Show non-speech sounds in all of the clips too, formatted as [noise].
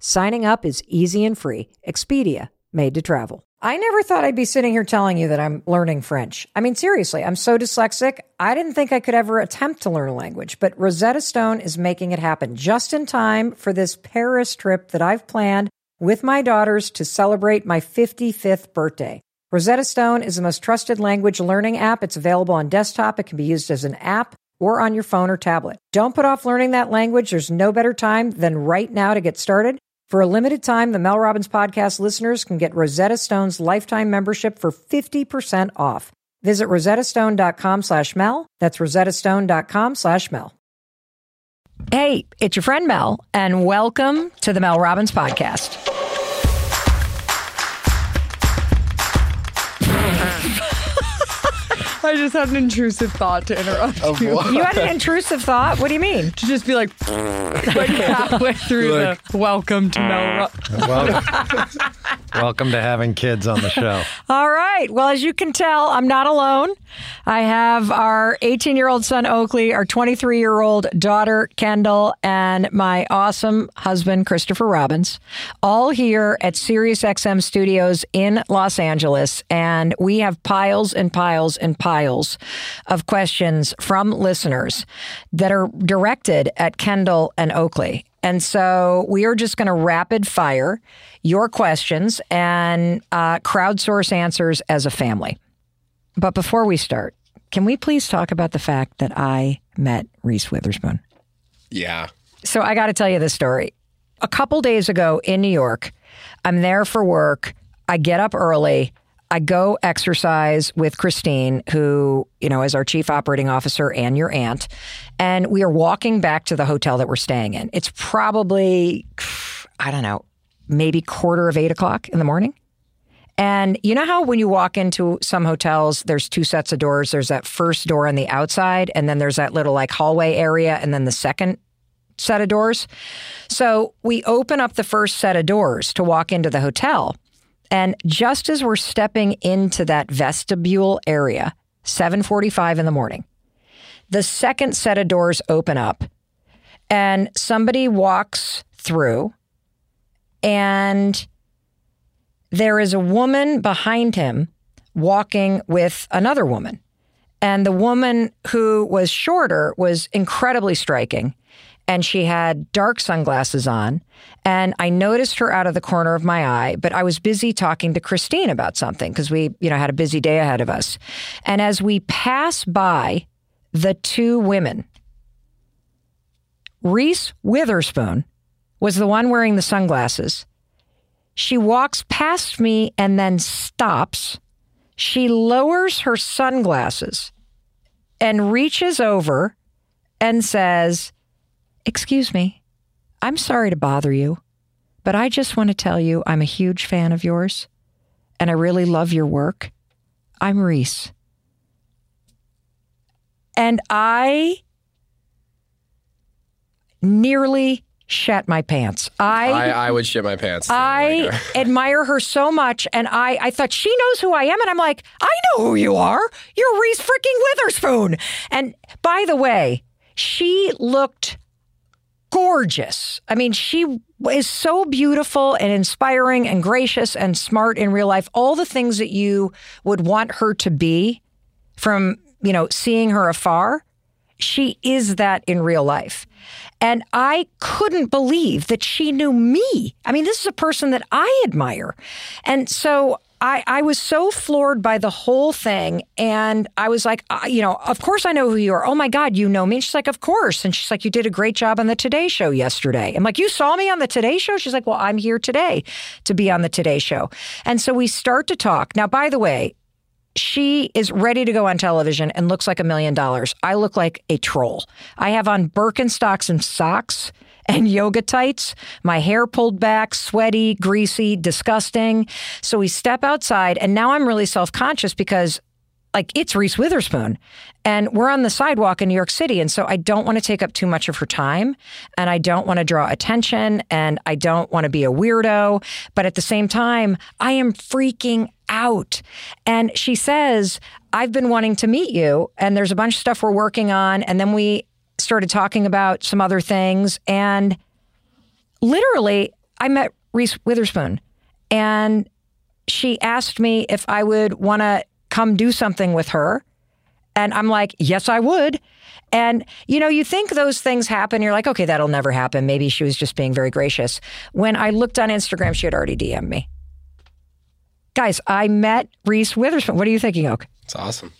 Signing up is easy and free. Expedia, made to travel. I never thought I'd be sitting here telling you that I'm learning French. I mean, seriously, I'm so dyslexic. I didn't think I could ever attempt to learn a language, but Rosetta Stone is making it happen just in time for this Paris trip that I've planned with my daughters to celebrate my 55th birthday. Rosetta Stone is the most trusted language learning app. It's available on desktop. It can be used as an app or on your phone or tablet. Don't put off learning that language. There's no better time than right now to get started. For a limited time, the Mel Robbins podcast listeners can get Rosetta Stone's lifetime membership for 50% off. Visit rosettastone.com slash Mel. That's rosettastone.com slash Mel. Hey, it's your friend Mel, and welcome to the Mel Robbins podcast. I just had an intrusive thought to interrupt Of you. what? You had an intrusive thought? What do you mean? To just be like, like halfway through Like- the welcome to Mel. Ro- Well, welcome to having kids on the show. All right. Well, as you can tell, I'm not alone. I have our 18 year old son, Oakley, our 23 year old daughter, Kendall, and my awesome husband, Christopher Robbins, all here at SiriusXM Studios in Los Angeles. And we have piles and piles and piles of questions from listeners that are directed at Kendall and Oakley. And so we are just going to rapid fire your questions and uh, crowdsource answers as a family. But before we start, can we please talk about the fact that I met Reese Witherspoon? Yeah. So I got to tell you this story. A couple days ago in New York, I'm there for work. I get up early. I go exercise with Christine, who, you know, is our chief operating officer and your aunt. And we are walking back to the hotel that we're staying in. It's probably, I don't know, maybe quarter of eight o'clock in the morning. And you know how when you walk into some hotels, there's two sets of doors. There's that first door on the outside, and then there's that little like hallway area, and then the second set of doors. So we open up the first set of doors to walk into the hotel. And just as we're stepping into that vestibule area, 7:45 in the morning, the second set of doors open up and somebody walks through and there is a woman behind him walking with another woman. And the woman who was shorter was incredibly striking. And she had dark sunglasses on. And I noticed her out of the corner of my eye, but I was busy talking to Christine about something because we, you know, had a busy day ahead of us. And as we pass by the two women, Reese Witherspoon was the one wearing the sunglasses. She walks past me and then stops. She lowers her sunglasses and reaches over and says, Excuse me, I'm sorry to bother you, but I just want to tell you I'm a huge fan of yours and I really love your work. I'm Reese. And I nearly shat my pants. I, I would shit my pants. I Like, uh, [laughs] admire her so much, and I, I thought she knows who I am, and I'm like, I know who you are. You're Reese freaking Witherspoon. And by the way, she looked gorgeous. I mean, she is so beautiful and inspiring and gracious and smart in real life. All the things that you would want her to be from, you know, seeing her afar. She is that in real life. And I couldn't believe that she knew me. I mean, this is a person that I admire. And so I, I was so floored by the whole thing. And I was like, uh, you know, of course I know who you are. Oh my God, you know me. And she's like, of course. And she's like, you did a great job on the Today Show yesterday. I'm like, you saw me on the Today Show? She's like, well, I'm here today to be on the Today Show. And so we start to talk. Now, by the way, she is ready to go on television and looks like a million dollars. I look like a troll. I have on Birkenstocks and socks and yoga tights, my hair pulled back, sweaty, greasy, disgusting. So we step outside, and now I'm really self conscious because like it's Reese Witherspoon and we're on the sidewalk in New York City. And so I don't want to take up too much of her time and I don't want to draw attention and I don't want to be a weirdo. But at the same time, I am freaking out. And she says, I've been wanting to meet you and there's a bunch of stuff we're working on. And then we started talking about some other things. And literally, I met Reese Witherspoon and she asked me if I would want to come do something with her. And I'm like, yes, I would. And, you know, you think those things happen. You're like, okay, that'll never happen. Maybe she was just being very gracious. When I looked on Instagram, she had already DM'd me. Guys, I met Reese Witherspoon. What are you thinking, Oak? It's awesome.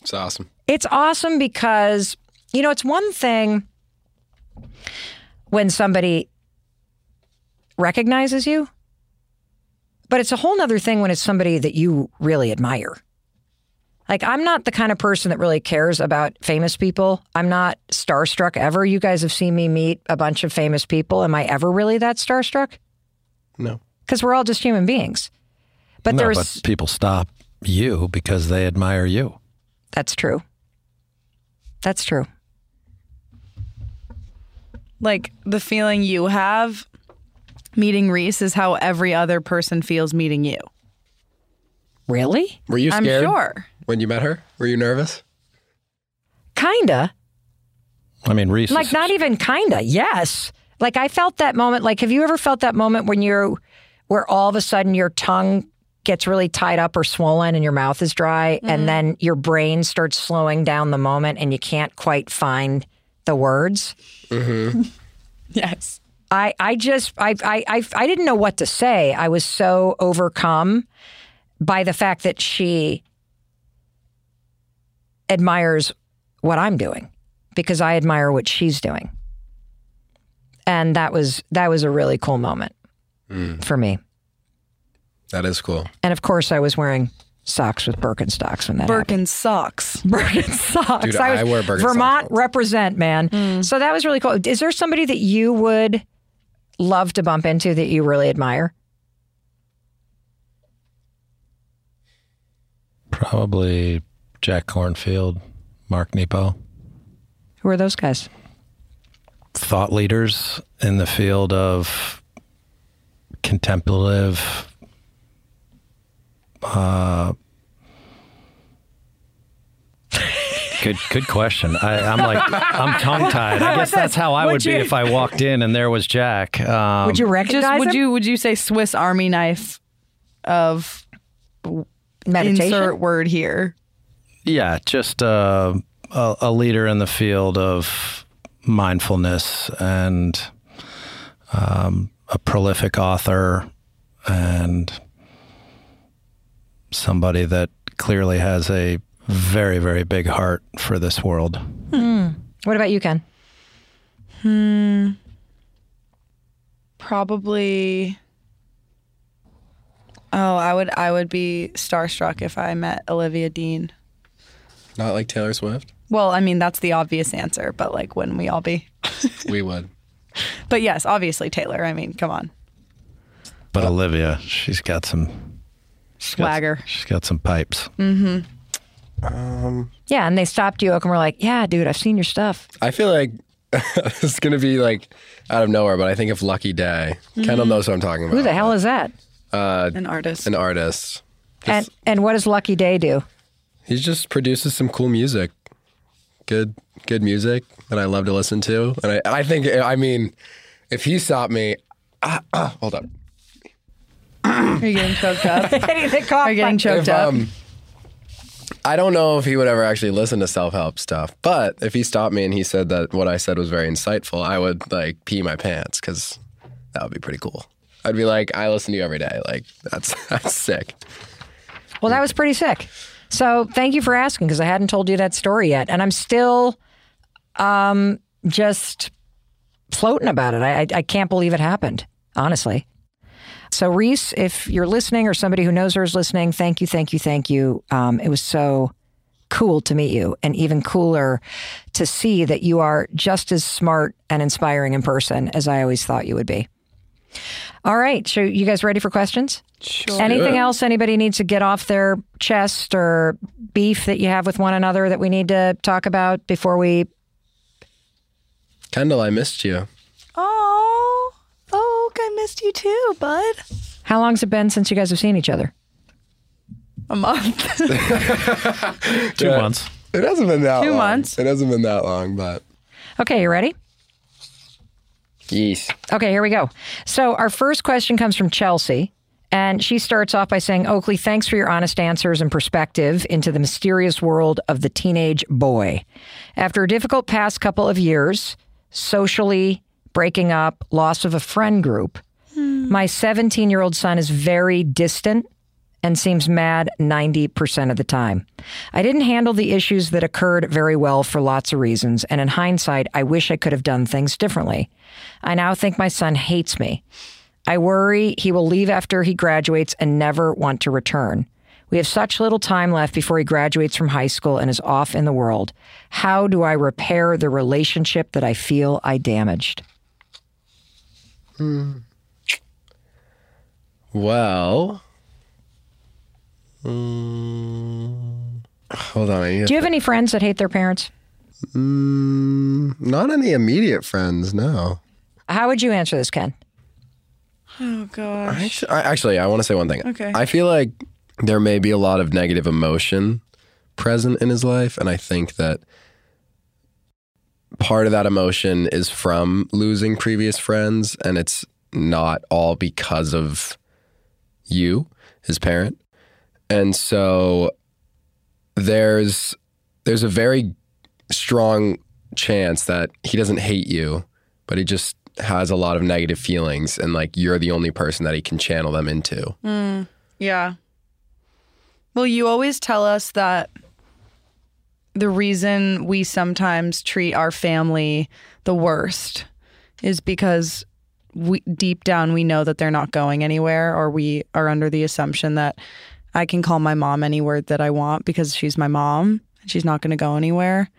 It's awesome. It's awesome because, you know, it's one thing when somebody recognizes you, but it's a whole nother thing when it's somebody that you really admire. Like, I'm not the kind of person that really cares about famous people. I'm not starstruck ever. You guys have seen me meet a bunch of famous people. Am I ever really that starstruck? No. Because we're all just human beings. But no, there's but people stop you because they admire you. that's true. That's true. Like the feeling you have meeting Reese is how every other person feels meeting you. Really? Were you I'm sure. when you met her? Were you nervous? Kinda. I mean, Reese. Like is- not even kinda. Yes. Like I felt that moment. Like, have you ever felt that moment when you're, where all of a sudden your tongue gets really tied up or swollen and your mouth is dry, and mm-hmm. then your brain starts slowing down the moment and you can't quite find the words? Mm-hmm. [laughs] Yes. I, I just I, I I I didn't know what to say. I was so overcome by the fact that she admires what I'm doing because I admire what she's doing. And that was that was a really cool moment mm. for me. That is cool. And of course I was wearing socks with Birkenstocks when that happened. Birkin socks. [laughs] Birkenstocks. Dude, I, was, I wear Birkenstocks Vermont all represent, man. Mm. So that was really cool. Is there somebody that you would love to bump into that you really admire? probably Jack Kornfield, Mark Nepo, Who are those guys? thought leaders in the field of contemplative. Uh, good, good question. I, I'm like, I'm tongue tied. I guess that's how I would, Would be you- if I walked in and there was Jack. Um, Would you recognize Just would him? you would you say Swiss Army knife of meditation? insert word here? Yeah, just uh, a, a leader in the field of mindfulness and um, a prolific author and somebody that clearly has a very, very big heart for this world. What about you, Ken? Hmm. Probably. Oh, I would I would be starstruck if I met Olivia Dean. Not like Taylor Swift. Well, I mean that's the obvious answer, but like wouldn't we all be? [laughs] We would. But yes, obviously Taylor. I mean, come on, But Olivia, she's got some she's got- swagger. she's got some pipes. Mm-hmm. Yeah, and they stopped you and were like, "Yeah, dude, I've seen your stuff." I feel like [laughs] it's gonna be like out of nowhere, but I think of Lucky Daye. Kendall knows what I'm talking about. Who the hell is that? An artist. An artist. And and what does Lucky Daye do? He just produces some cool music. Good, good music that I love to listen to. And I, I think, I mean, if he stopped me, ah, [coughs] ah, hold up. Are you getting choked up? [laughs] Getting the cough Are you getting button. choked If, up? um, I don't know if he would ever actually listen to self help stuff, but if he stopped me and he said that what I said was very insightful, I would like pee my pants because that would be pretty cool. I'd be like, I listen to you every day. Like that's [laughs] that's sick. Well, that was pretty sick. So thank you for asking because I hadn't told you that story yet, and I'm still um, just floating about it. I, I I can't believe it happened. Honestly. So Reese, if you're listening or somebody who knows her is listening, thank you, thank you, thank you. Um, it was so cool to meet you and even cooler to see that you are just as smart and inspiring in person as I always thought you would be. All right. So, you guys ready for questions? Sure. Anything Yeah. else anybody needs to get off their chest or beef that you have with one another that we need to talk about before we? Kendall, I missed you. Oh, I missed you too, bud. How long's it been since you guys have seen each other? A month. [laughs] Two Yeah. months. It hasn't been that Two long. months. It hasn't been that long, but Okay, you ready? yes. Okay, here we go. So, our first question comes from Chelsea. And she starts off by saying, Oakley, thanks for your honest answers and perspective into the mysterious world of the teenage boy. After a difficult past couple of years, socially, breaking up, loss of a friend group, hmm. my 17 year old son is very distant and seems mad 90% of the time. I didn't handle the issues that occurred very well for lots of reasons, and in hindsight, I wish I could have done things differently. I now think my son hates me. I worry he will leave after he graduates and never want to return. We have such little time left before he graduates from high school and is off in the world. How do I repair the relationship that I feel I damaged? Well, mm, hold on. I need Do you have any friends that hate their parents? Mm, not any immediate friends, no. How would you answer this, Ken? oh gosh. Actually, I, actually, I want to say one thing. Okay. I feel like there may be a lot of negative emotion present in his life, and I think that part of that emotion is from losing previous friends, and it's not all because of you, his parent. And so there's there's a very strong chance that he doesn't hate you, but he just has a lot of negative feelings and like you're the only person that he can channel them into. Mm, yeah. Well, you always tell us that the reason we sometimes treat our family the worst is because we deep down we know that they're not going anywhere or we are under the assumption that I can call my mom any word that I want because she's my mom and she's not going to go anywhere.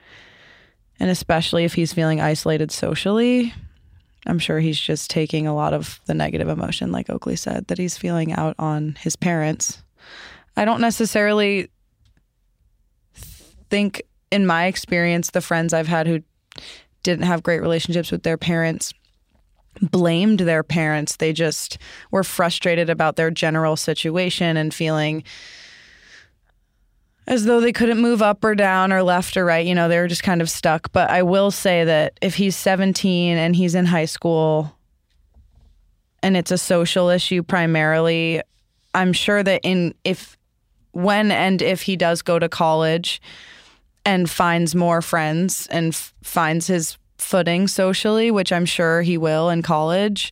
And especially if he's feeling isolated socially, I'm sure he's just taking a lot of the negative emotion, like Oakley said, that he's feeling out on his parents. I don't necessarily think, in my experience, the friends I've had who didn't have great relationships with their parents blamed their parents. They just were frustrated about their general situation and feeling as though they couldn't move up or down or left or right. You know, they were just kind of stuck. But I will say that if he's 17 and he's in high school and it's a social issue primarily, I'm sure that in if when and if he does go to college and finds more friends and f- finds his footing socially, which I'm sure he will in college,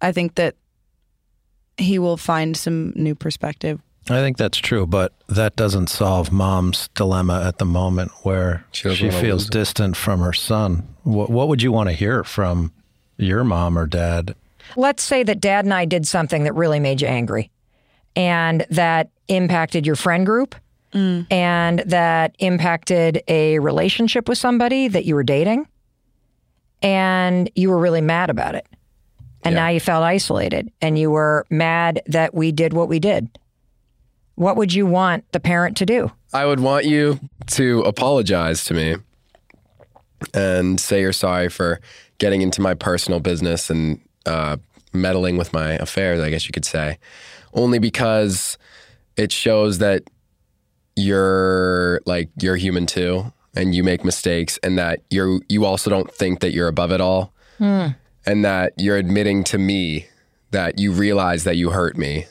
I think that he will find some new perspective. I think that's true, but that doesn't solve mom's dilemma at the moment where She she, feels distant from her son. What, what would you want to hear from your mom or dad? Let's say that dad and I did something that really made you angry and that impacted your friend group and that impacted a relationship with somebody that you were dating and you were really mad about it. And Yeah. now you felt isolated and you were mad that we did what we did. What would you want the parent to do? I would want you to apologize to me and say you're sorry for getting into my personal business and uh, meddling with my affairs, I guess you could say, only because it shows that you're like you're human too and you make mistakes and that you're you also don't think that you're above it all hmm. and that you're admitting to me that you realize that you hurt me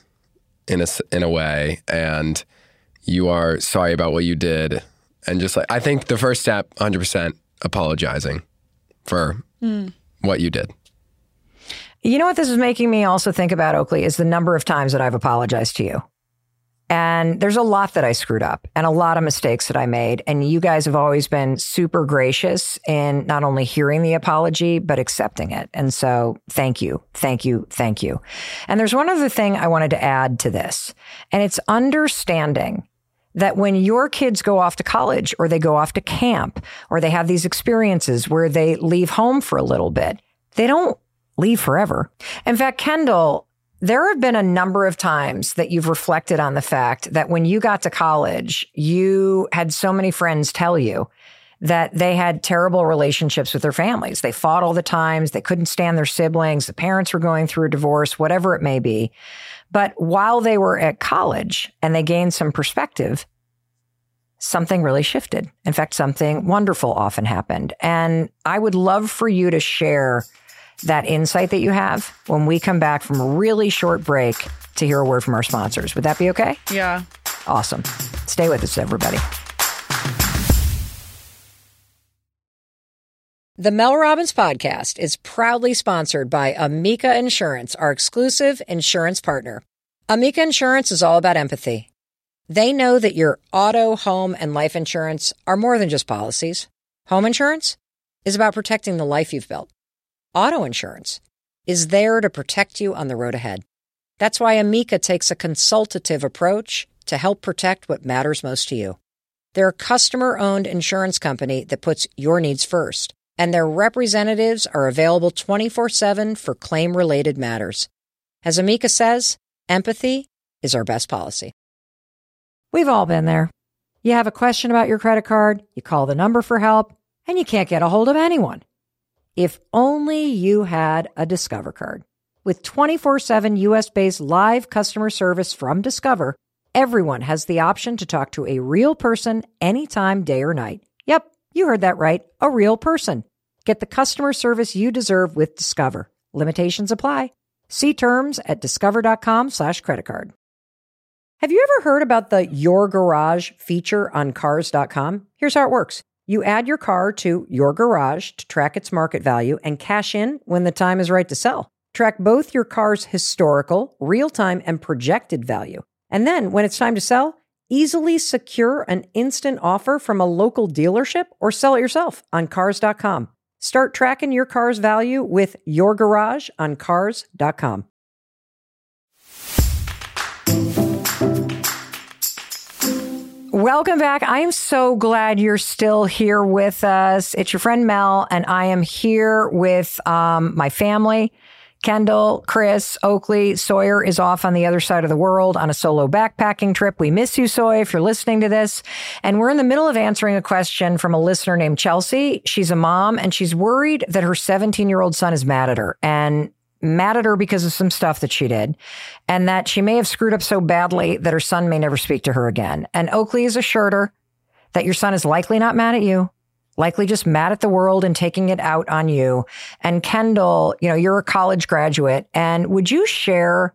in a s- in a way and you are sorry about what you did and just like I think the first step 100% apologizing for hmm. what you did. You know what this is making me also think about, Oakley, is the number of times that I've apologized to you. And there's a lot that I screwed up and a lot of mistakes that I made. And you guys have always been super gracious in not only hearing the apology, but accepting it. And so thank you, thank you, thank you. And there's one other thing I wanted to add to this, and it's understanding that when your kids go off to college or they go off to camp or they have these experiences where they leave home for a little bit, they don't leave forever. In fact, Kendall, there have been a number of times that you've reflected on the fact that when you got to college, you had so many friends tell you that they had terrible relationships with their families. They fought all the times. They couldn't stand their siblings. The parents were going through a divorce, whatever it may be. But while they were at college and they gained some perspective, something really shifted. In fact, something wonderful often happened. And I would love for you to share that insight that you have when we come back from a really short break to hear a word from our sponsors. Would that be okay? Yeah. Awesome. Stay with us, everybody. The Mel Robbins podcast is proudly sponsored by Amica Insurance, our exclusive insurance partner. Amica Insurance is all about empathy. They know that your auto, home, and life insurance are more than just policies. Home insurance is about protecting the life you've built. Auto insurance is there to protect you on the road ahead. That's why Amica takes a consultative approach to help protect what matters most to you. They're a customer owned insurance company that puts your needs first and their representatives are available 24 7 for claim related matters. As Amica says, empathy is our best policy. We've all been there. You have a question about your credit card, you call the number for help, and you can't get a hold of anyone. If only you had a Discover card. With 24 7 US based live customer service from Discover, everyone has the option to talk to a real person anytime, day or night. Yep you heard that right. A real person. Get the customer service you deserve with Discover. Limitations apply. See terms at discover.com slash credit card. Have you ever heard about the Your Garage feature on cars.com? Here's how it works. You add your car to Your Garage to track its market value and cash in when the time is right to sell. Track both your car's historical, real time, and projected value. And then when it's time to sell, Easily secure an instant offer from a local dealership or sell it yourself on cars.com. Start tracking your car's value with your garage on cars.com. Welcome back. I am so glad you're still here with us. It's your friend Mel, and I am here with um, my family. Kendall, Chris, Oakley, Sawyer is off on the other side of the world on a solo backpacking trip. We miss you, Sawyer, if you're listening to this. And we're in the middle of answering a question from a listener named Chelsea. She's a mom and she's worried that her 17 year old son is mad at her and mad at her because of some stuff that she did and that she may have screwed up so badly that her son may never speak to her again. And Oakley has assured her that your son is likely not mad at you likely just mad at the world and taking it out on you. And Kendall, you know, you're a college graduate. And would you share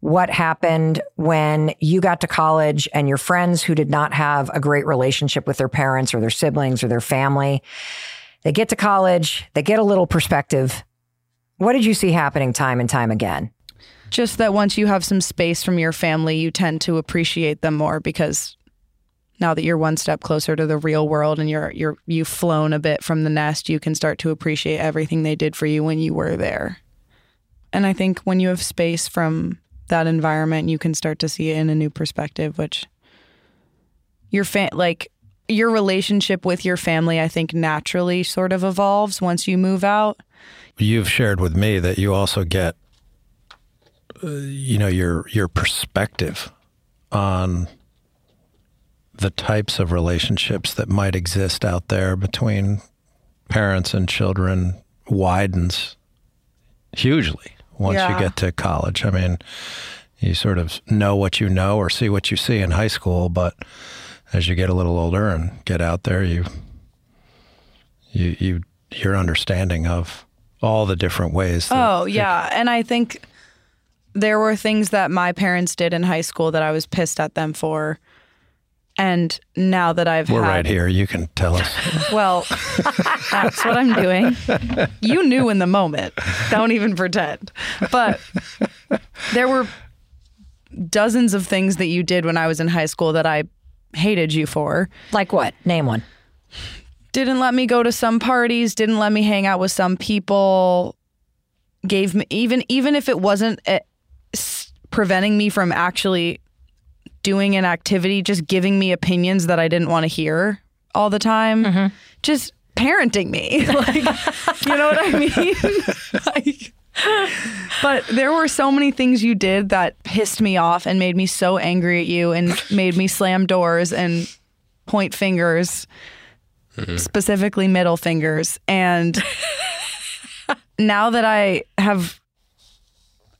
what happened when you got to college and your friends who did not have a great relationship with their parents or their siblings or their family? They get to college, they get a little perspective. What did you see happening time and time again? Just that once you have some space from your family, you tend to appreciate them more because now that you're one step closer to the real world and you're you're you've flown a bit from the nest, you can start to appreciate everything they did for you when you were there. And I think when you have space from that environment, you can start to see it in a new perspective, which your fa- like your relationship with your family, I think naturally sort of evolves once you move out. You've shared with me that you also get, uh, you know, your your perspective on the types of relationships that might exist out there between parents and children widens hugely once yeah. you get to college. I mean, you sort of know what you know or see what you see in high school, but as you get a little older and get out there, you you you your understanding of all the different ways. oh yeah, and I think there were things that my parents did in high school that I was pissed at them for and now that I've We're had, right here. You can tell us. Well, [laughs] that's what I'm doing. You knew in the moment. Don't even pretend. But there were dozens of things that you did when I was in high school that I hated you for. Like what? Name one. Didn't let me go to some parties, didn't let me hang out with some people, gave me even even if it wasn't uh, preventing me from actually doing an activity, just giving me opinions that I didn't want to hear all the time. Just parenting me. [laughs] like, you know what I mean? [laughs] like, but there were so many things you did that pissed me off and made me so angry at you and made me slam doors and point fingers, Mm-hmm. specifically middle fingers. And [laughs] now that I have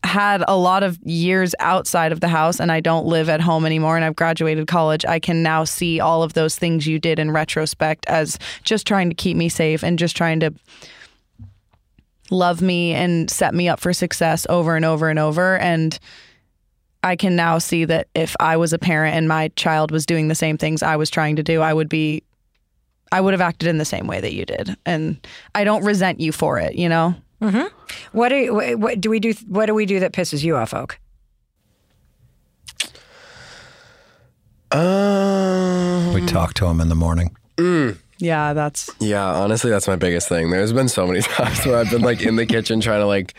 had a lot of years outside of the house and I don't live at home anymore and I've graduated college, I can now see all of those things you did in retrospect as just trying to keep me safe and just trying to love me and set me up for success over and over and over. And I can now see that if I was a parent and my child was doing the same things I was trying to do, I would be, I would have acted in the same way that you did. And I don't resent you for it, you know? What do what, what do we do? What do we do that pisses you off, Oak? Um, We talk to him in the morning. Yeah, that's yeah, honestly, that's my biggest thing. There's been so many [laughs] times where I've been like in the kitchen trying to like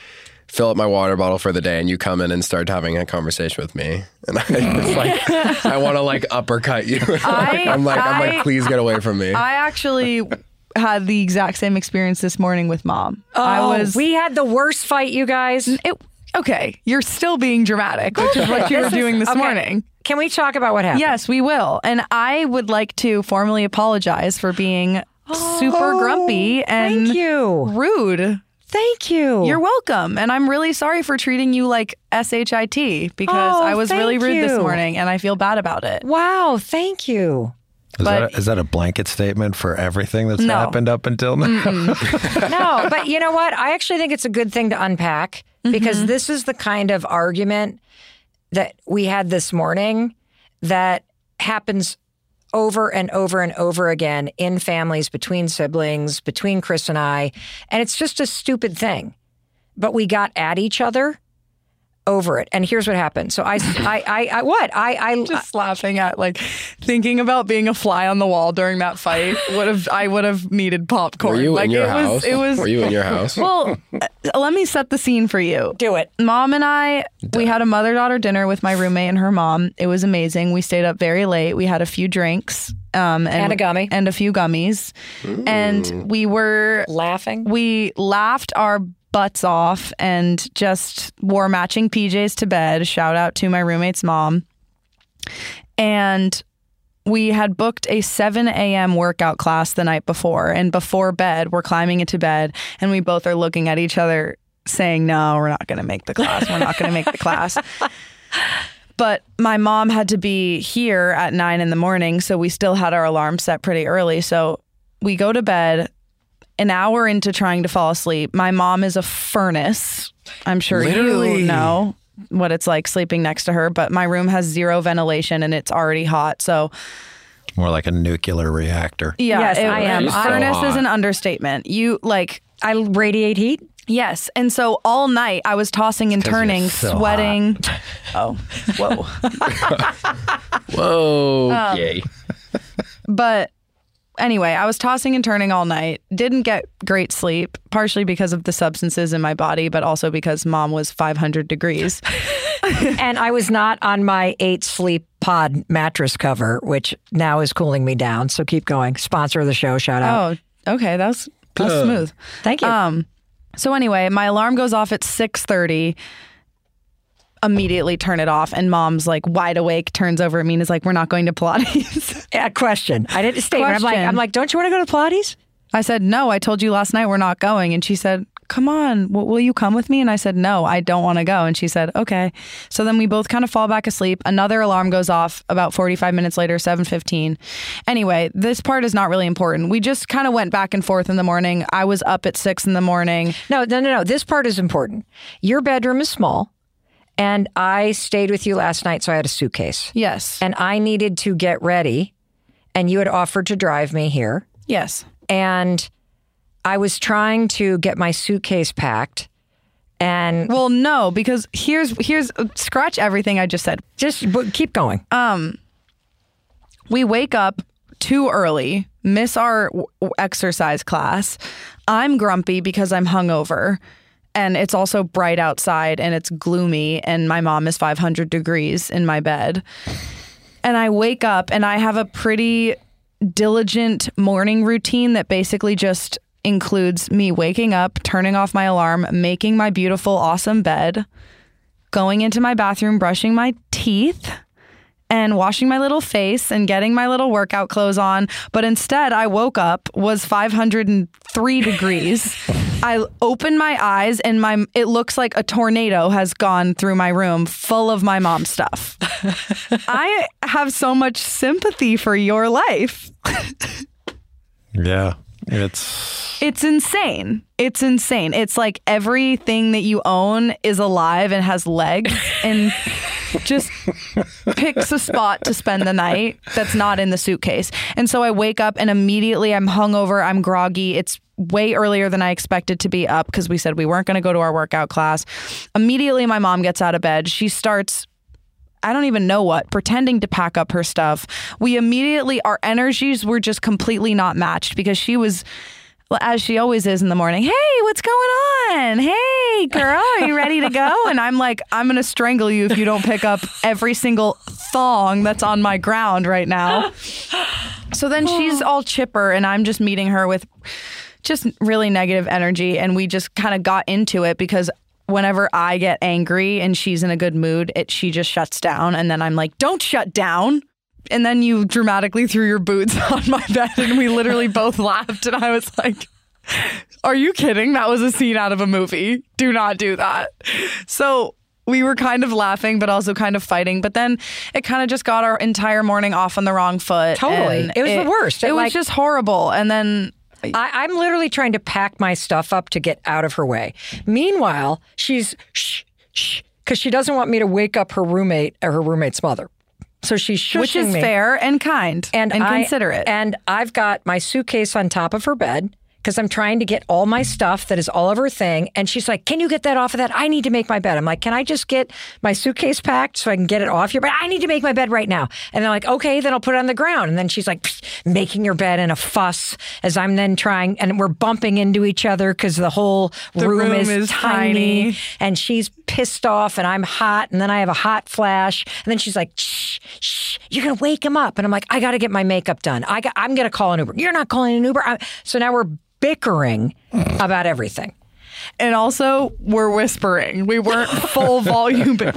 fill up my water bottle for the day, and you come in and start having a conversation with me, and I, it's like [laughs] I want to like uppercut you. [laughs] I- I'm like, I'm like, please get away from me. I actually had the exact same experience this morning with mom. I oh, was Oh, We had the worst fight, you guys. it, okay. You're still being dramatic, which is what you were doing this okay. morning. Can we talk about what happened? Yes, we will. And I would like to formally apologize for being oh, super grumpy and Thank you. rude. Thank you. You're welcome. And I'm really sorry for treating you like SHIT because Oh, I was really thank rude this morning and I feel bad about it. wow. Thank you. Is, But- that, is that a blanket statement for everything that's No. happened up until now? [laughs] no, but you know what? I actually think it's a good thing to unpack mm-hmm. because this is the kind of argument that we had this morning that happens over and over and over again in families, between siblings, between Chris and I. And it's just a stupid thing. But we got at each other over it. And here's what happened. So I, [laughs] I, I, I what? I, I, Just laughing at like thinking about being a fly on the wall during that fight [laughs] would have I would have needed popcorn. Were you like in your it house? was it was Were you in your house? Well, [laughs] uh, let me set the scene for you. do it. Mom and I, we had a mother daughter dinner with my roommate and her mom. It was amazing. We stayed up very late. We had a few drinks, um, and, And a gummy. and a few gummies, and we were Laughing. we laughed our butts off and just wore matching PJs to bed. Shout out to my roommate's mom, and. We had booked a 7 a.m. workout class the night before, and before bed, we're climbing into bed, and we both are looking at each other saying, No, we're not going to make the class. We're not going to make the class. [laughs] But my mom had to be here at nine in the morning. So we still had our alarm set pretty early. So we go to bed an hour into trying to fall asleep. My mom is a furnace. I'm sure Literally. you know what it's like sleeping next to her, but my room has zero ventilation and it's already hot. So More like a nuclear reactor. yeah, Yes, I am. So Furnace is an understatement. You like I radiate heat. Yes. And so all night I was tossing and turning, so sweating. [laughs] Oh, whoa. [laughs] Whoa. Um, Yay. but anyway, I was tossing and turning all night. Didn't get great sleep, partially because of the substances in my body, but also because mom was 500 degrees. [laughs] and I was not on my Eight Sleep pod mattress cover, which now is cooling me down. So keep going. Sponsor of the show. Shout out. Oh, okay. That was, that was smooth. Thank you. Um, so anyway, my alarm goes off at 6:30. Immediately turn it off, and mom's like wide awake, turns over at me and is like, "We're not going to Pilates." [laughs] yeah, question. I didn't state. I'm like, I'm like, don't you want to go to Pilates? I said, "No, I told you last night we're not going." And she said, "Come on, will you come with me?" And I said, "No, I don't want to go." And she said, "Okay." So then we both kind of fall back asleep. Another alarm goes off about 45 minutes later, 7:15. Anyway, this part is not really important. We just kind of went back and forth in the morning. I was up at 6 in the morning. No, no, no, no. This part is important. Your bedroom is small, and I stayed with you last night, so I had a suitcase, Yes. and I needed to get ready, and you had offered to drive me here, Yes. and I was trying to get my suitcase packed, and Well, no, because here's here's scratch everything I just said. just keep going. Um, we wake up too early, miss our exercise class. I'm grumpy because I'm hungover. And it's also bright outside and it's gloomy, and my mom is 500 degrees in my bed. and I wake up and I have a pretty diligent morning routine that basically just includes me waking up, turning off my alarm, making my beautiful, awesome bed, going into my bathroom, brushing my teeth, and washing my little face and getting my little workout clothes on. But instead, I woke up, was 503 degrees. [laughs] I open my eyes and my it looks like a tornado has gone through my room full of my mom's stuff. [laughs] I have so much sympathy for your life. Yeah. It's It's insane. It's insane. It's like everything that you own is alive and has legs and just picks a spot to spend the night that's not in the suitcase. And so I wake up and immediately I'm hungover, I'm groggy. It's way earlier than I expected to be up because we said we weren't going to go to our workout class. Immediately my mom gets out of bed. She starts I don't even know what, pretending to pack up her stuff. We immediately, our energies were just completely not matched because she was, as she always is in the morning, hey, what's going on? Hey, girl, are you ready to go? And I'm like, I'm going to strangle you if you don't pick up every single thong that's on my ground right now. So then she's all chipper, and I'm just meeting her with just really negative energy. And we just kind of got into it because whenever I get angry and she's in a good mood, it she just shuts down. And then I'm like, don't shut down. And then you dramatically threw your boots [laughs] on my bed and we literally both laughed. And I was like, are you kidding? That was a scene out of a movie. Do not do that. So we were kind of laughing, but also kind of fighting. But then it kind of just got our entire morning off on the wrong foot. Totally. It was the worst. It, It, was like- just horrible. And then I, I'm literally trying to pack my stuff up to get out of her way. Meanwhile, she's shh, shh, because she doesn't want me to wake up her roommate or her roommate's mother. So she's shushing which is me. fair and kind and, I- considerate. And I've got my suitcase on top of her bed because I'm trying to get all my stuff that is all of her thing. And she's like, Can you get that off of that? I need to make my bed. I'm like, Can I just get my suitcase packed so I can get it off your bed? I need to make my bed right now. And they're like, Okay, then I'll put it on the ground. And then she's like, making your bed in a fuss as I'm then trying, and we're bumping into each other because the whole room, room is, is tiny, tiny. and she's pissed off and I'm hot and then I have a hot flash and then she's like shh shh you're gonna wake him up and I'm like I gotta get my makeup done I got, I'm gonna call an Uber you're not calling an Uber I, so now we're bickering about everything and also we're whispering. We weren't [laughs] full volume, but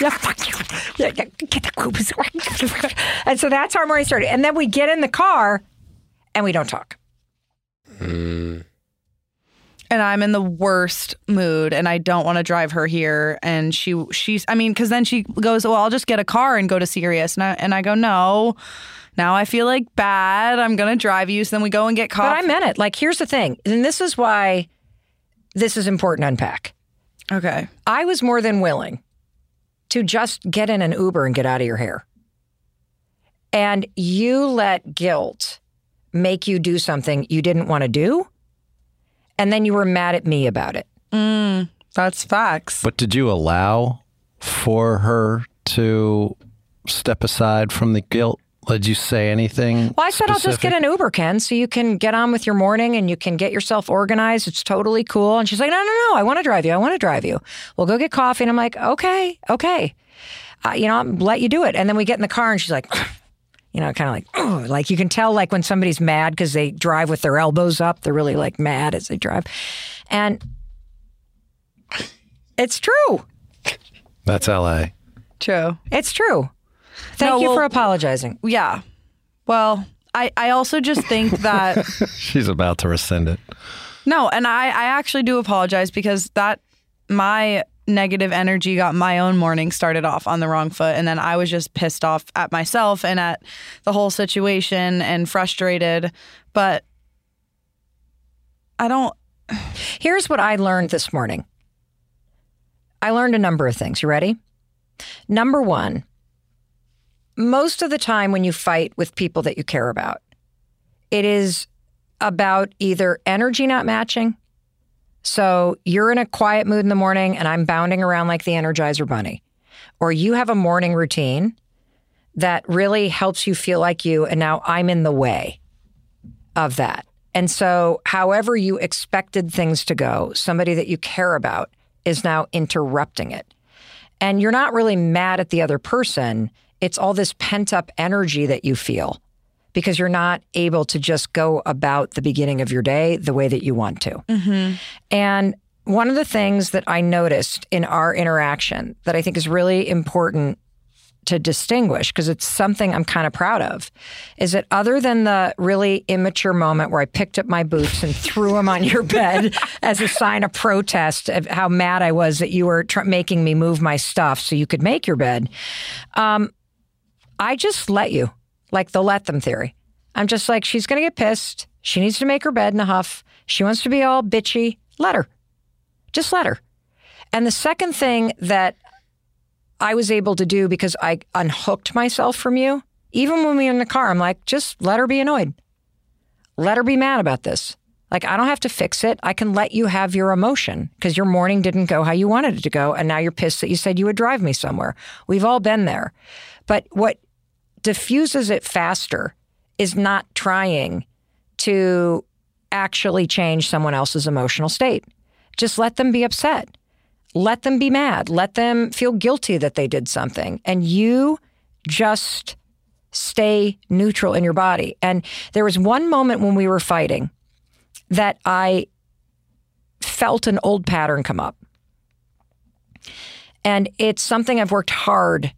yeah, fuck you. Yeah, yeah, get the coop. and so that's how our morning started and then we get in the car and we don't talk mm. and I'm in the worst mood, and I don't want to drive her here. And she, she's, I mean, because then she goes, "Well, I'll just get a car and go to Sirius," and I, and I go, "No." Now I feel like bad. I'm gonna drive you. So then we go and get caught. but. I meant it like here's the thing and this is why this is important to unpack okay. I was more than willing to just get in an Uber and get out of your hair. And you let guilt make you do something you didn't want to do. And then you were mad at me about it. Mm, that's facts. But did you allow for her to step aside from the guilt? Did you say anything? Well, I said I'll just get an Uber, Ken, so you can get on with your morning and you can get yourself organized. It's totally cool. And she's like, no, no, no, I want to drive you. I want to drive you. We'll go get coffee. And I'm like, okay, okay. Uh, you know, I'll let you do it. And then we get in the car and she's like, [sniffs] you know, kind of like, "Ugh." [sniffs] like you can tell like when somebody's mad because they drive with their elbows up. They're really like mad as they drive. And it's true. That's L.A. True. It's true. Thank No, you well- for apologizing. Yeah. Well, I, I also just think that [laughs] She's about to rescind it. No, and I, I actually do apologize because that my negative energy got my own morning started off on the wrong foot and then I was just pissed off at myself and at the whole situation and frustrated. But I don't [sighs] Here's what I learned this morning. I learned a number of things. You ready? Number one, most of the time when you fight with people that you care about, it is about either energy not matching. So you're in a quiet mood in the morning and I'm bounding around like the Energizer Bunny. Or you have a morning routine that really helps you feel like you, and now I'm in the way of that. And so, however you expected things to go, somebody that you care about is now interrupting it. And you're not really mad at the other person. It's all this pent up energy that you feel because you're not able to just go about the beginning of your day the way that you want to. And one of the things that I noticed in our interaction that I think is really important to distinguish because it's something I'm kind of proud of is that other than the really immature moment where I picked up my boots and threw them on your bed [laughs] as a sign of protest of how mad I was that you were tr- making me move my stuff so you could make your bed, um, I just let you, like the let them theory. I'm just like, she's going to get pissed. She needs to make her bed in a huff. She wants to be all bitchy. Let her. Just let her. And the second thing that I was able to do because I unhooked myself from you, even when we were in the car, I'm like, just let her be annoyed. Let her be mad about this. Like, I don't have to fix it. I can let you have your emotion because your morning didn't go how you wanted it to go. And now you're pissed that you said you would drive me somewhere. We've all been there. But what diffuses it faster is not trying to actually change someone else's emotional state. Just let them be upset. Let them be mad. Let them feel guilty that they did something. And you just stay neutral in your body. And there was one moment when we were fighting that I felt an old pattern come up. And it's something I've worked hard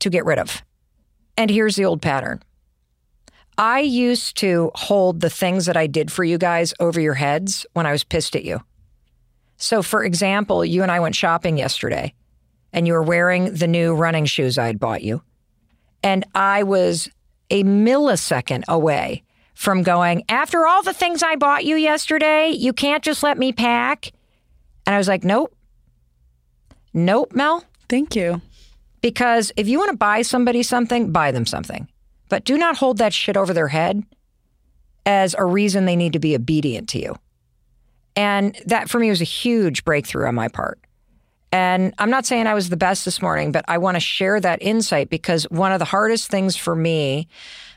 to get rid of. And here's the old pattern. I used to hold the things that I did for you guys over your heads when I was pissed at you. So, for example, you and I went shopping yesterday and you were wearing the new running shoes I had bought you. And I was a millisecond away from going, after all the things I bought you yesterday, you can't just let me pack. And I was like, nope. Nope, Mel. Thank you. Because if you want to buy somebody something, buy them something. But do not hold that shit over their head as a reason they need to be obedient to you. And that for me was a huge breakthrough on my part. And I'm not saying I was the best this morning, but I want to share that insight because one of the hardest things for me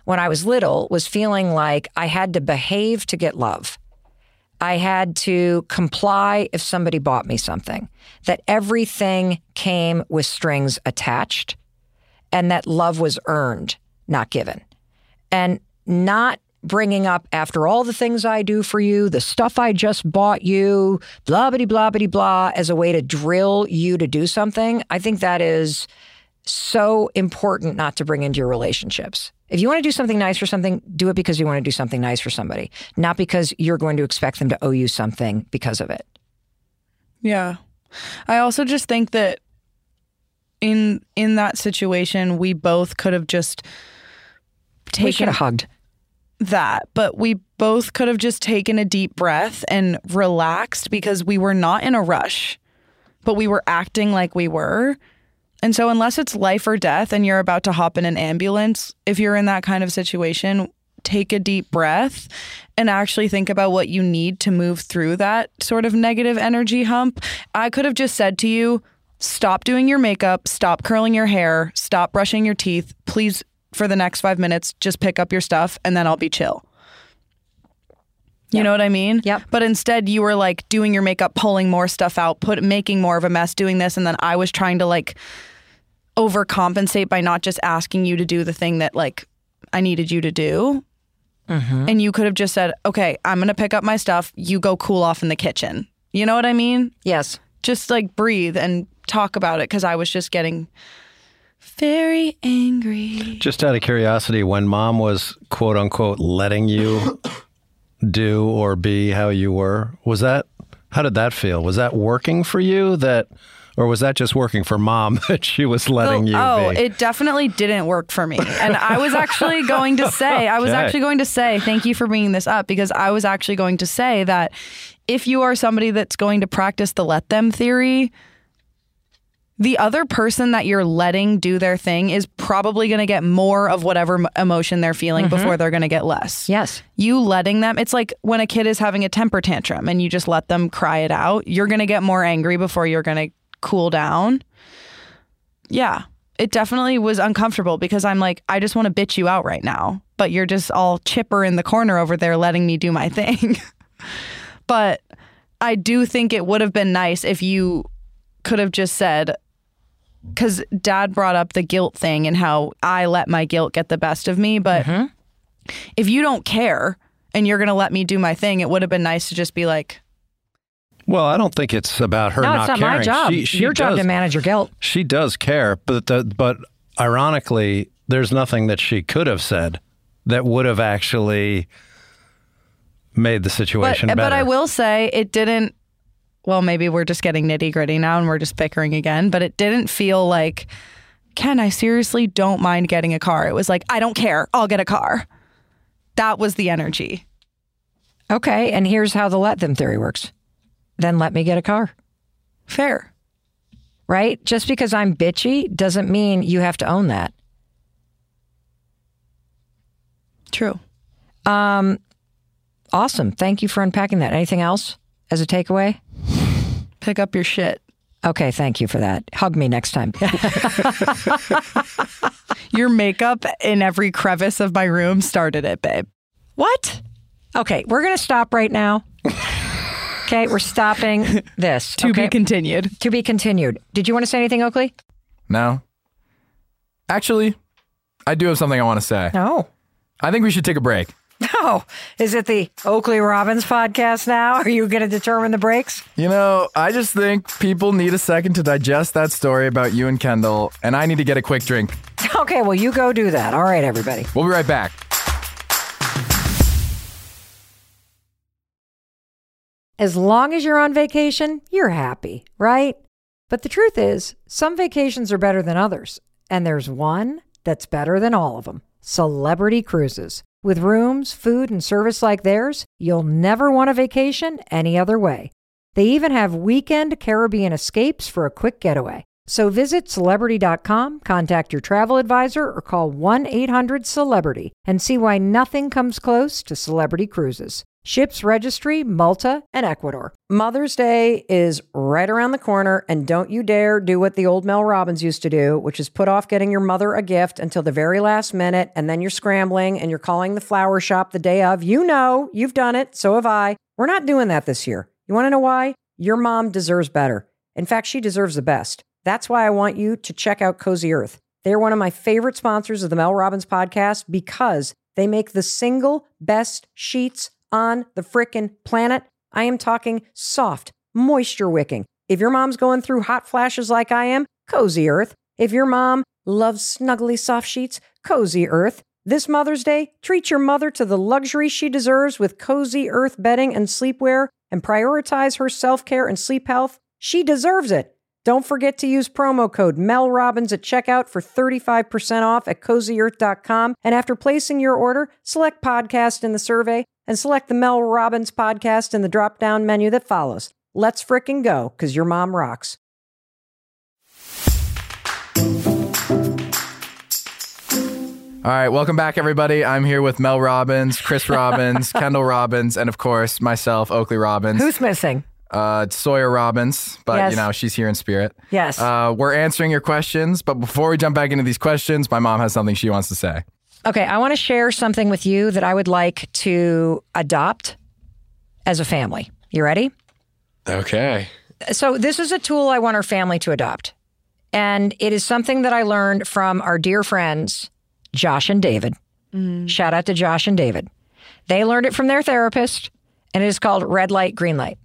when I was little was feeling like I had to behave to get love. I had to comply if somebody bought me something, that everything came with strings attached, and that love was earned, not given. And not bringing up after all the things I do for you, the stuff I just bought you, blah, blah, blah, blah, blah, as a way to drill you to do something. I think that is so important not to bring into your relationships. If you want to do something nice for something, do it because you want to do something nice for somebody, not because you're going to expect them to owe you something because of it. Yeah. I also just think that in in that situation we both could have just We should taken have hugged. that, but we both could have just taken a deep breath and relaxed because we were not in a rush, but we were acting like we were. And so, unless it's life or death and you're about to hop in an ambulance, if you're in that kind of situation, take a deep breath and actually think about what you need to move through that sort of negative energy hump. I could have just said to you, stop doing your makeup, stop curling your hair, stop brushing your teeth. Please, for the next five minutes, just pick up your stuff and then I'll be chill. You know what I mean? Yep. But instead, you were like doing your makeup, pulling more stuff out, put making more of a mess, doing this, and then I was trying to like overcompensate by not just asking you to do the thing that like I needed you to do. Mm-hmm. And you could have just said, "Okay, I'm gonna pick up my stuff. You go cool off in the kitchen." You know what I mean? Yes. Just like breathe and talk about it because I was just getting very angry. Just out of curiosity, when mom was quote unquote letting you do or be how you were, was that how did that feel? Was that working for you that or was that just working for mom [laughs] that she was letting oh, you oh, be? it definitely didn't work for me. And I was actually going to say, I was Okay. actually going to say, thank you for bringing this up because I was actually going to say that if you are somebody that's going to practice the let them theory, the other person that you're letting do their thing is probably going to get more of whatever emotion they're feeling mm-hmm. before they're going to get less. Yes. You letting them, it's like when a kid is having a temper tantrum and you just let them cry it out, you're going to get more angry before you're going to cool down. Yeah, it definitely was uncomfortable because I'm like, I just want to bitch you out right now, but you're just all chipper in the corner over there letting me do my [laughs] thing. but I do think it would have been nice if you could have just said, because dad brought up the guilt thing and how I let my guilt get the best of me. But mm-hmm. if you don't care and you're going to let me do my thing, it would have been nice to just be like, Well, I don't think it's about her no, not it's not caring. my job. She, she Your job to manage your guilt. She does care, but the, but ironically, there's nothing that she could have said that would have actually made the but, situation better. but I will say it didn't. Well, maybe we're just getting nitty gritty now and we're just bickering again, but it didn't feel like, Ken, I seriously don't mind getting a car. It was like, I don't care. I'll get a car. That was the energy. Okay, and here's how the let them theory works. Then let me get a car, Fair. right? Just because I'm bitchy doesn't mean you have to own that. True. Um, awesome. Thank you for unpacking that. Anything else as a takeaway? Pick up your shit. Okay, thank you for that. Hug me next time. [laughs] Your makeup in every crevice of my room started it, babe. what? Okay, we're going to stop right now. Okay, we're stopping this. [laughs] To okay? be continued. to be continued. Did you want to say anything, Oakley? No. Actually, I do have something I want to say. No. I think we should take a break. [laughs] No. Is it the Oakley Robbins podcast now? Are you going to determine the breaks? You know, I just think people need a second to digest that story about you and Kendall, and I need to get a quick drink. [laughs] Okay, well, you go do that. All right, everybody. We'll be right back. As long as you're on vacation, you're happy, right? But the truth is, some vacations are better than others. And there's one that's better than all of them Celebrity Cruises. With rooms, food, and service like theirs, you'll never want a vacation any other way. They even have weekend Caribbean escapes for a quick getaway. So visit celebrity.com, contact your travel advisor, or call 1 800 Celebrity and see why nothing comes close to Celebrity Cruises. Ships registry, Malta, and Ecuador. Mother's Day is right around the corner, and don't you dare do what the old Mel Robbins used to do, which is put off getting your mother a gift until the very last minute, and then you're scrambling and you're calling the flower shop the day of. You know, you've done it, so have I. We're not doing that this year. You want to know why? Your mom deserves better. In fact, she deserves the best. That's why I want you to check out Cozy Earth. They're one of my favorite sponsors of the Mel Robbins podcast because they make the single best sheets on the frickin' planet. I am talking soft, moisture wicking. If your mom's going through hot flashes like I am, Cozy Earth. If your mom loves snuggly soft sheets, Cozy Earth. This Mother's Day, treat your mother to the luxury she deserves with Cozy Earth bedding and sleepwear and prioritize her self care and sleep health. She deserves it. Don't forget to use promo code Mel Robbins at checkout for 35% off at cozyearth.com. And after placing your order, select podcast in the survey and select the Mel Robbins podcast in the drop down menu that follows. Let's frickin' go, because your mom rocks. All right, welcome back, everybody. I'm here with Mel Robbins, Chris [laughs] Robbins, Kendall Robbins, and of course, myself, Oakley Robbins. Who's missing? uh, Sawyer Robbins, but Yes. you know, she's here in spirit. Yes. Uh, we're answering your questions, but before we jump back into these questions, my mom has something she wants to say. Okay, I want to share something with you that I would like to adopt as a family. You ready? Okay. So, this is a tool I want our family to adopt. And it is something that I learned from our dear friends, Josh and David. Mm. Shout out to Josh and David. They learned it from their therapist, and it is called red light, green light.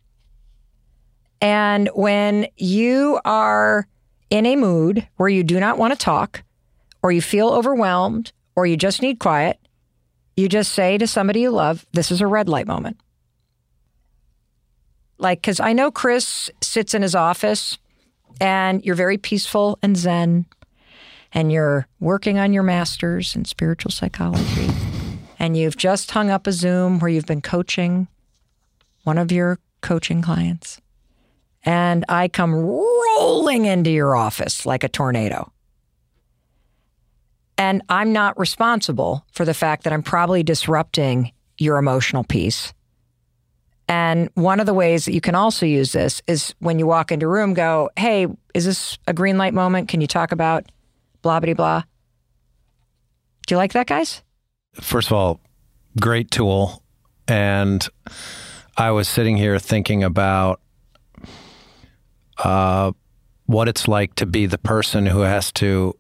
And when you are in a mood where you do not want to talk, or you feel overwhelmed, or you just need quiet, you just say to somebody you love, This is a red light moment. Like, because I know Chris sits in his office and you're very peaceful and zen, and you're working on your master's in spiritual psychology, and you've just hung up a Zoom where you've been coaching one of your coaching clients. And I come rolling into your office like a tornado. And I'm not responsible for the fact that I'm probably disrupting your emotional peace. And one of the ways that you can also use this is when you walk into a room, go, hey, is this a green light moment? Can you talk about blah, blah, blah? Do you like that, guys? First of all, great tool. And I was sitting here thinking about uh, what it's like to be the person who has to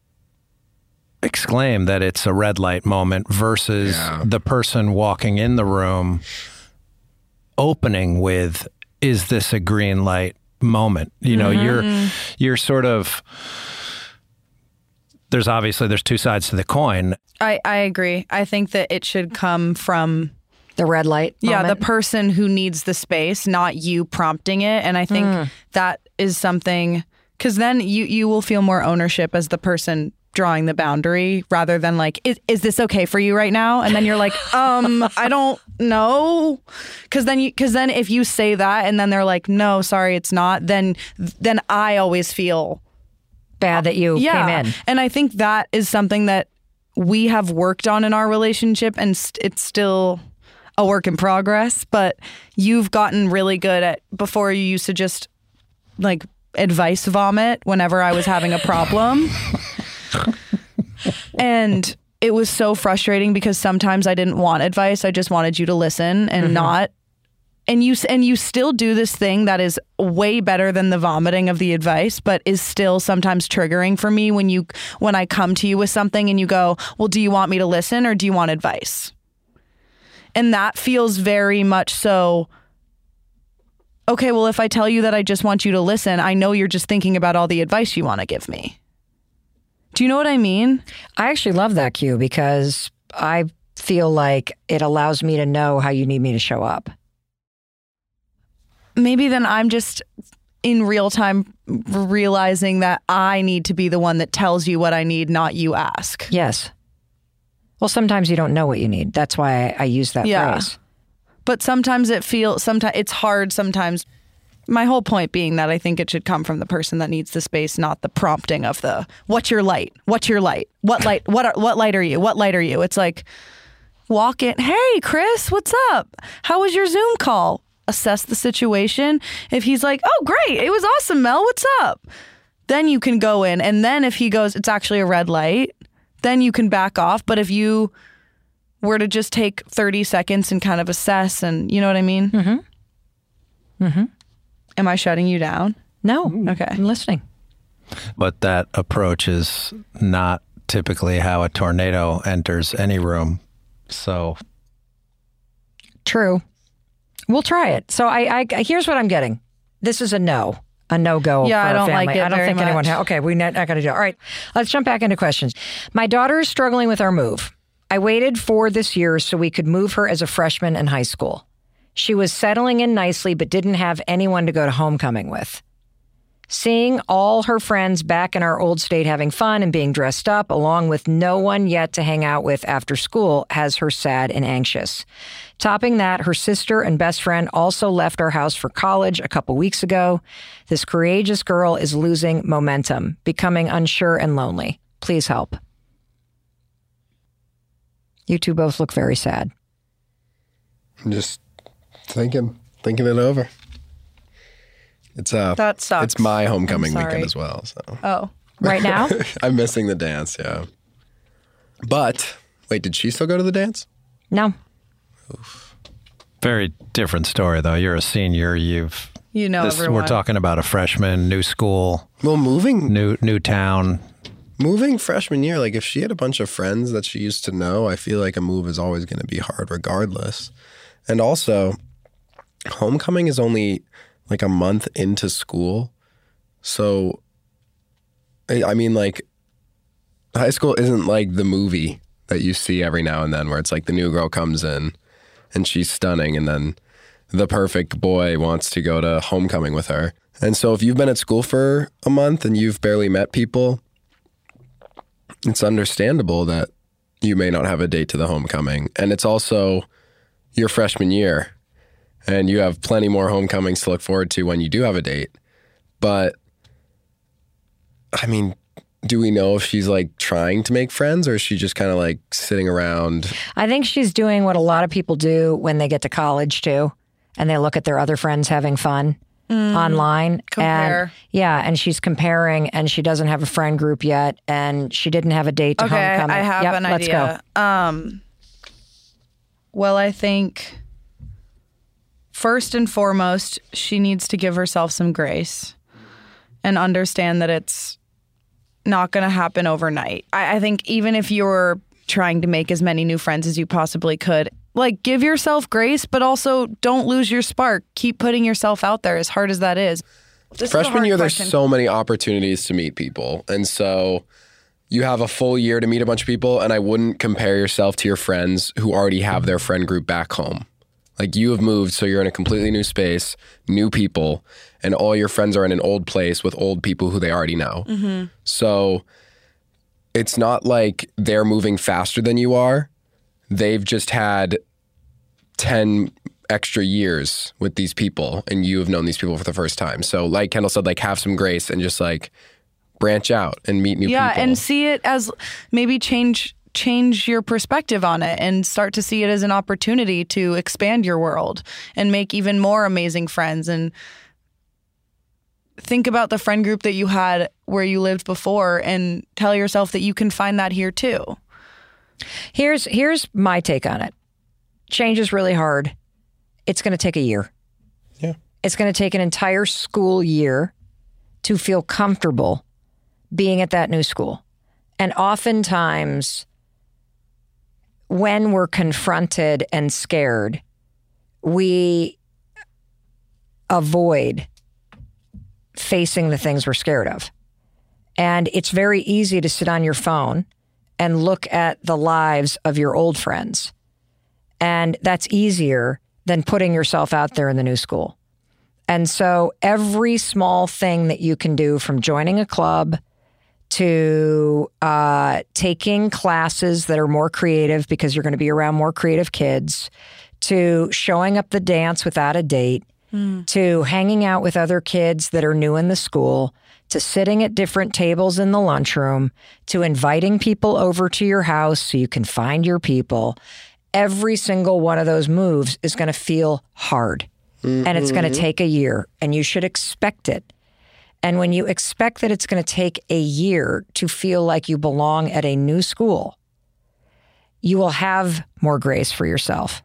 exclaim that it's a red light moment versus Yeah. the person walking in the room opening with is this a green light moment you know you're you're sort of there's obviously there's two sides to the coin I, I agree. I think that it should come from The red light. yeah, the person who needs the space, not you prompting it. And I think Hmm. that is something because then you you will feel more ownership as the person drawing the boundary rather than like is, is this okay for you right now and then you're like [laughs] um i don't know because then you because then if you say that and then they're like no sorry it's not then then i always feel bad that you yeah. came in. And I think that is something that we have worked on in our relationship, and st- it's still a work in progress. But you've gotten really good at before you used to just like advice vomit whenever I was having a problem. [laughs] [laughs] and it was so frustrating because sometimes I didn't want advice. I just wanted you to listen and mm-hmm. not and you and you still do this thing that is way better than the vomiting of the advice but is still sometimes triggering for me when you when I come to you with something and you go, "Well, do you want me to listen or do you want advice?" And that feels very much so Okay, well if I tell you that I just want you to listen, I know you're just thinking about all the advice you want to give me. Do you know what I mean? I actually love that cue because I feel like it allows me to know how you need me to show up. maybe then I'm just in real time realizing that I need to be the one that tells you what I need, not you ask. Yes. Well, sometimes you don't know what you need. That's why I, I use that Yeah. phrase. But sometimes it feels sometimes it's hard sometimes. My whole point being that I think it should come from the person that needs the space, not the prompting of the what's your light? What's your light? What light what are, what light are you? What light are you? It's like walk in, "Hey, Chris, what's up? How was your Zoom call?" Assess the situation. If he's like, "Oh, great. It was awesome, Mel. What's up?" Then you can go in and then if he goes, "It's actually a red light," then you can back off, but if you were to just take 30 seconds and kind of assess and you know what I mean? Mm-hmm. Mm-hmm. Am I shutting you down? No. Mm. Okay. I'm listening. but that approach is not typically how a tornado enters any room so True. We'll try it. So I, I here's what I'm getting. This is a no. A no go. Yeah, for I don't family. like it I don't very think anyone. much. Ha- okay, we're not, not going to do. it. All right, let's jump back into questions. My daughter is struggling with our move. I waited for this year so we could move her as a freshman in high school. She was settling in nicely, but didn't have anyone to go to homecoming with. Seeing all her friends back in our old state having fun and being dressed up, along with no one yet to hang out with after school, has her sad and anxious. Topping that, her sister and best friend also left our house for college a couple weeks ago. This courageous girl is losing momentum, becoming unsure and lonely. Please help. You two both look very sad. Just thinking, thinking it over. It's uh, That sucks. It's my homecoming weekend as well, so Oh. Right now? [laughs] I'm missing the dance. Yeah, but wait, did she still go to the dance? no. Oof. very different story though you're a senior you've You know this, everyone. we're talking about a freshman new school Well, moving new new town moving freshman year, like if she had a bunch of friends that she used to know, I feel like a move is always going to be hard regardless. And also, homecoming is only like a month into school. So, I mean, like, high school isn't like the movie that you see every now and then where it's like the new girl comes in and she's stunning and then the perfect boy wants to go to homecoming with her. And so, if you've been at school for a month and you've barely met people, it's understandable that you may not have a date to the homecoming. And it's also your freshman year, and you have plenty more homecomings to look forward to when you do have a date. But I mean, do we know if she's like trying to make friends or is she just kind of like sitting around? I think she's doing what a lot of people do when they get to college too, and they look at their other friends having fun online. Compare. And yeah, and she's comparing, and she doesn't have a friend group yet, and she didn't have a date to Okay, homecoming. I have Yep, an let's idea. go. Um well, I think first and foremost, she needs to give herself some grace and understand that it's not going to happen overnight. I, I think even if you're trying to make as many new friends as you possibly could, like give yourself grace, but also don't lose your spark. Keep putting yourself out there as hard as that is. This Freshman hard year, question. there's so many opportunities to meet people. And so you have a full year to meet a bunch of people. And I wouldn't compare yourself to your friends who already have their friend group back home. Like you have moved, so you're in a completely new space, new people, and all your friends are in an old place with old people who they already know. Mm-hmm. So it's not like they're moving faster than you are. They've just had 10 extra years with these people and you have known these people for the first time. So like Kendall said, like have some grace and just like branch out and meet new yeah, people. Yeah, and see it as maybe change change your perspective on it and start to see it as an opportunity to expand your world and make even more amazing friends and think about the friend group that you had where you lived before and tell yourself that you can find that here too. Here's here's my take on it. Change is really hard. It's going to take a year. Yeah. It's going to take an entire school year to feel comfortable being at that new school. And oftentimes when we're confronted and scared, we avoid facing the things we're scared of. And it's very easy to sit on your phone and look at the lives of your old friends. And that's easier than putting yourself out there in the new school. And so every small thing that you can do from joining a club to uh, taking classes that are more creative because you're going to be around more creative kids, to showing up the dance without a date, to hanging out with other kids that are new in the school, to sitting at different tables in the lunchroom, to inviting people over to your house so you can find your people. Every single one of those moves is going to feel hard and it's going to take a year, and you should expect it. And when you expect that it's going to take a year to feel like you belong at a new school, you will have more grace for yourself.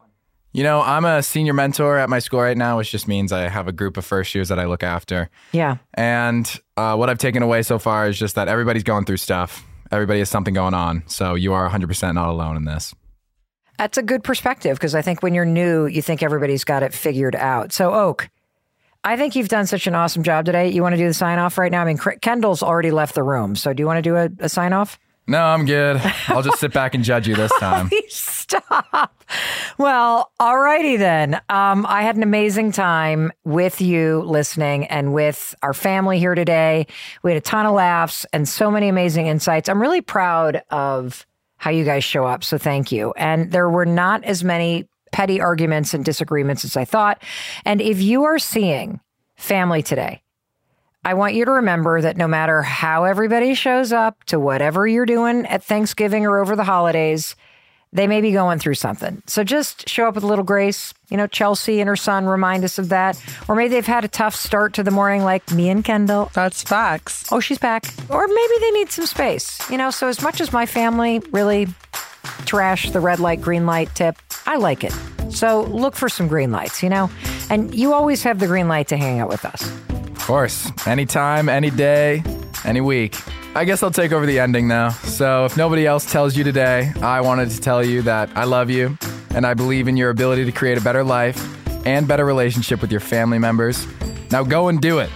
You know, I'm a senior mentor at my school right now, which just means I have a group of first years that I look after. Yeah. And uh, what I've taken away so far is just that everybody's going through stuff. Everybody has something going on. So you are 100% not alone in this. That's a good perspective because I think when you're new, you think everybody's got it figured out. So, Oak, I think you've done such an awesome job today. You want to do the sign off right now? I mean, Kendall's already left the room. So, do you want to do a, a sign off? No, I'm good. I'll just sit back and judge you this [laughs] time. Stop. Well, alrighty then. Um, I had an amazing time with you listening and with our family here today. We had a ton of laughs and so many amazing insights. I'm really proud of how you guys show up. So thank you. And there were not as many petty arguments and disagreements as I thought. And if you are seeing family today, I want you to remember that no matter how everybody shows up to whatever you're doing at Thanksgiving or over the holidays, they may be going through something. So just show up with a little grace. You know, Chelsea and her son remind us of that. Or maybe they've had a tough start to the morning, like me and Kendall. That's facts. Oh, she's back. Or maybe they need some space. You know, so as much as my family really trash the red light, green light tip, I like it. So look for some green lights, you know? And you always have the green light to hang out with us. Of course. Anytime, any day, any week. I guess I'll take over the ending now. So, if nobody else tells you today, I wanted to tell you that I love you and I believe in your ability to create a better life and better relationship with your family members. Now go and do it.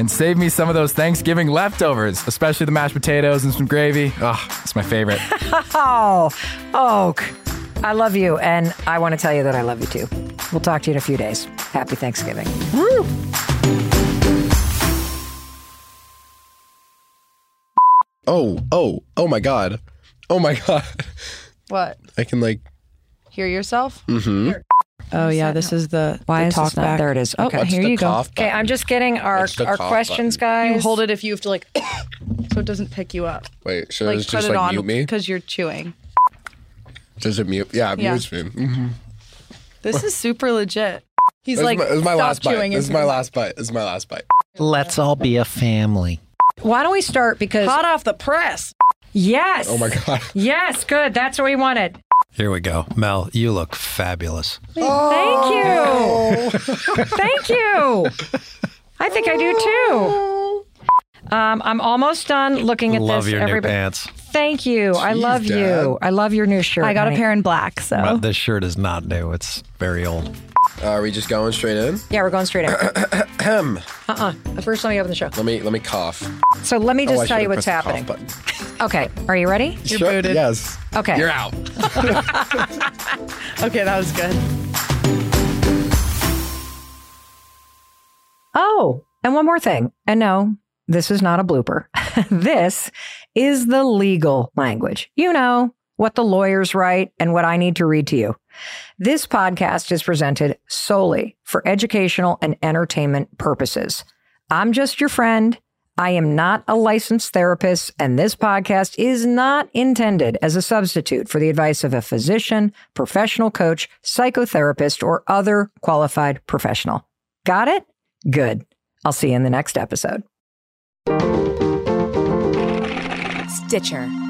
And save me some of those Thanksgiving leftovers, especially the mashed potatoes and some gravy. Oh, it's my favorite. [laughs] Oh, Oak, I love you. And I want to tell you that I love you too. We'll talk to you in a few days. Happy Thanksgiving. oh, oh, oh my God. Oh my [laughs] God. What? I can like, Hear yourself? Mm-hmm. Oh yeah, this is the Why the is talk this not? back. There it is. Oh, Okay. What's here you go. cough Okay. I'm just getting our, What's the our cough questions, guys. You hold it if you have to like, so it doesn't pick you up. Wait, should Like I put just it like on mute me? because you're chewing. Does it mute? Yeah, it Yeah. mutes me. Mm-hmm. [laughs] This is super legit. He's This, like, is my, this is my stop last bite. chewing. This is my last bite. This is my last bite. Let's all be a family. Why don't we start? Because Hot off the press. yes, Oh my God. yes, good. That's what we wanted. Here we go. Mel, you look fabulous. Thank you. Thank you. I think I do too. Um, I'm almost done looking at Love this. your new Everybody- pants. Thank you. I Jeez, love you. I love your new shirt. I got a pair in black, so But this shirt is not new. It's very old. Uh, are we just going straight in? Yeah, we're going straight in. Ahem. [clears throat] [clears throat] uh-uh. First, let me open the show. Let me let me cough. So let me just Oh, I tell you should've what's pressed the happening. cough button. [laughs] Okay, are you ready? You're Sure, booted. Yes. Okay. You're out. [laughs] okay, that was good. Oh, and one more thing. And no, this is not a blooper. [laughs] this is the legal language. You know, what the lawyers write and what I need to read to you. This podcast is presented solely for educational and entertainment purposes. I'm just your friend. I am not a licensed therapist, and this podcast is not intended as a substitute for the advice of a physician, professional coach, psychotherapist, or other qualified professional. Got it? Good. I'll see you in the next episode. Stitcher.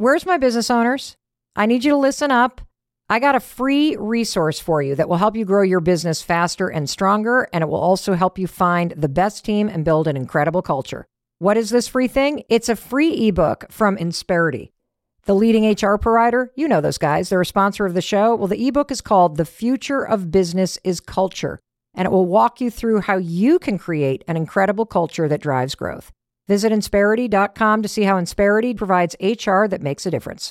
Where's my business owners? I need you to listen up. I got a free resource for you that will help you grow your business faster and stronger, and it will also help you find the best team and build an incredible culture. What is this free thing? It's a free ebook from Insperity, the leading HR provider. You know those guys, they're a sponsor of the show. Well, the ebook is called The Future of Business is Culture, and it will walk you through how you can create an incredible culture that drives growth. Visit Insperity.com to see how Insperity provides HR that makes a difference.